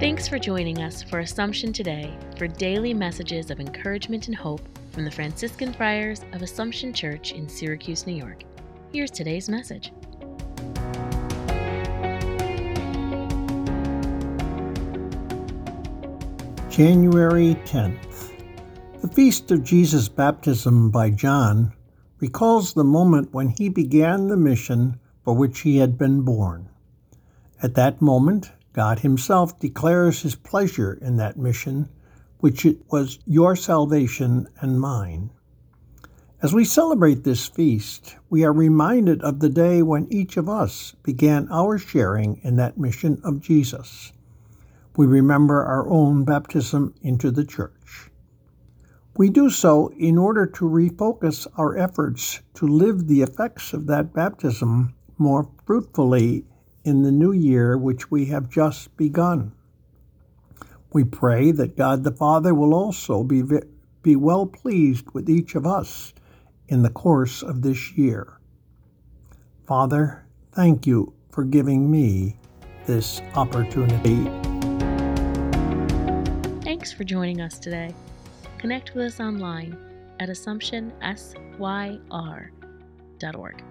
Thanks for joining us for Assumption Today for daily messages of encouragement and hope from the Franciscan Friars of Assumption Church in Syracuse, New York. Here's today's message. January 10th. The feast of Jesus' baptism by John recalls the moment when he began the mission for which he had been born. At that moment, God Himself declares His pleasure in that mission, which it was your salvation and mine. As we celebrate this feast, we are reminded of the day when each of us began our sharing in that mission of Jesus. We remember our own baptism into the church. We do so in order to refocus our efforts to live the effects of that baptism more fruitfully in the new year which we have just begun. We pray that God the Father will also be, be well pleased with each of us in the course of this year. Father, thank you for giving me this opportunity. Thanks for joining us today. Connect with us online at AssumptionSYR.org.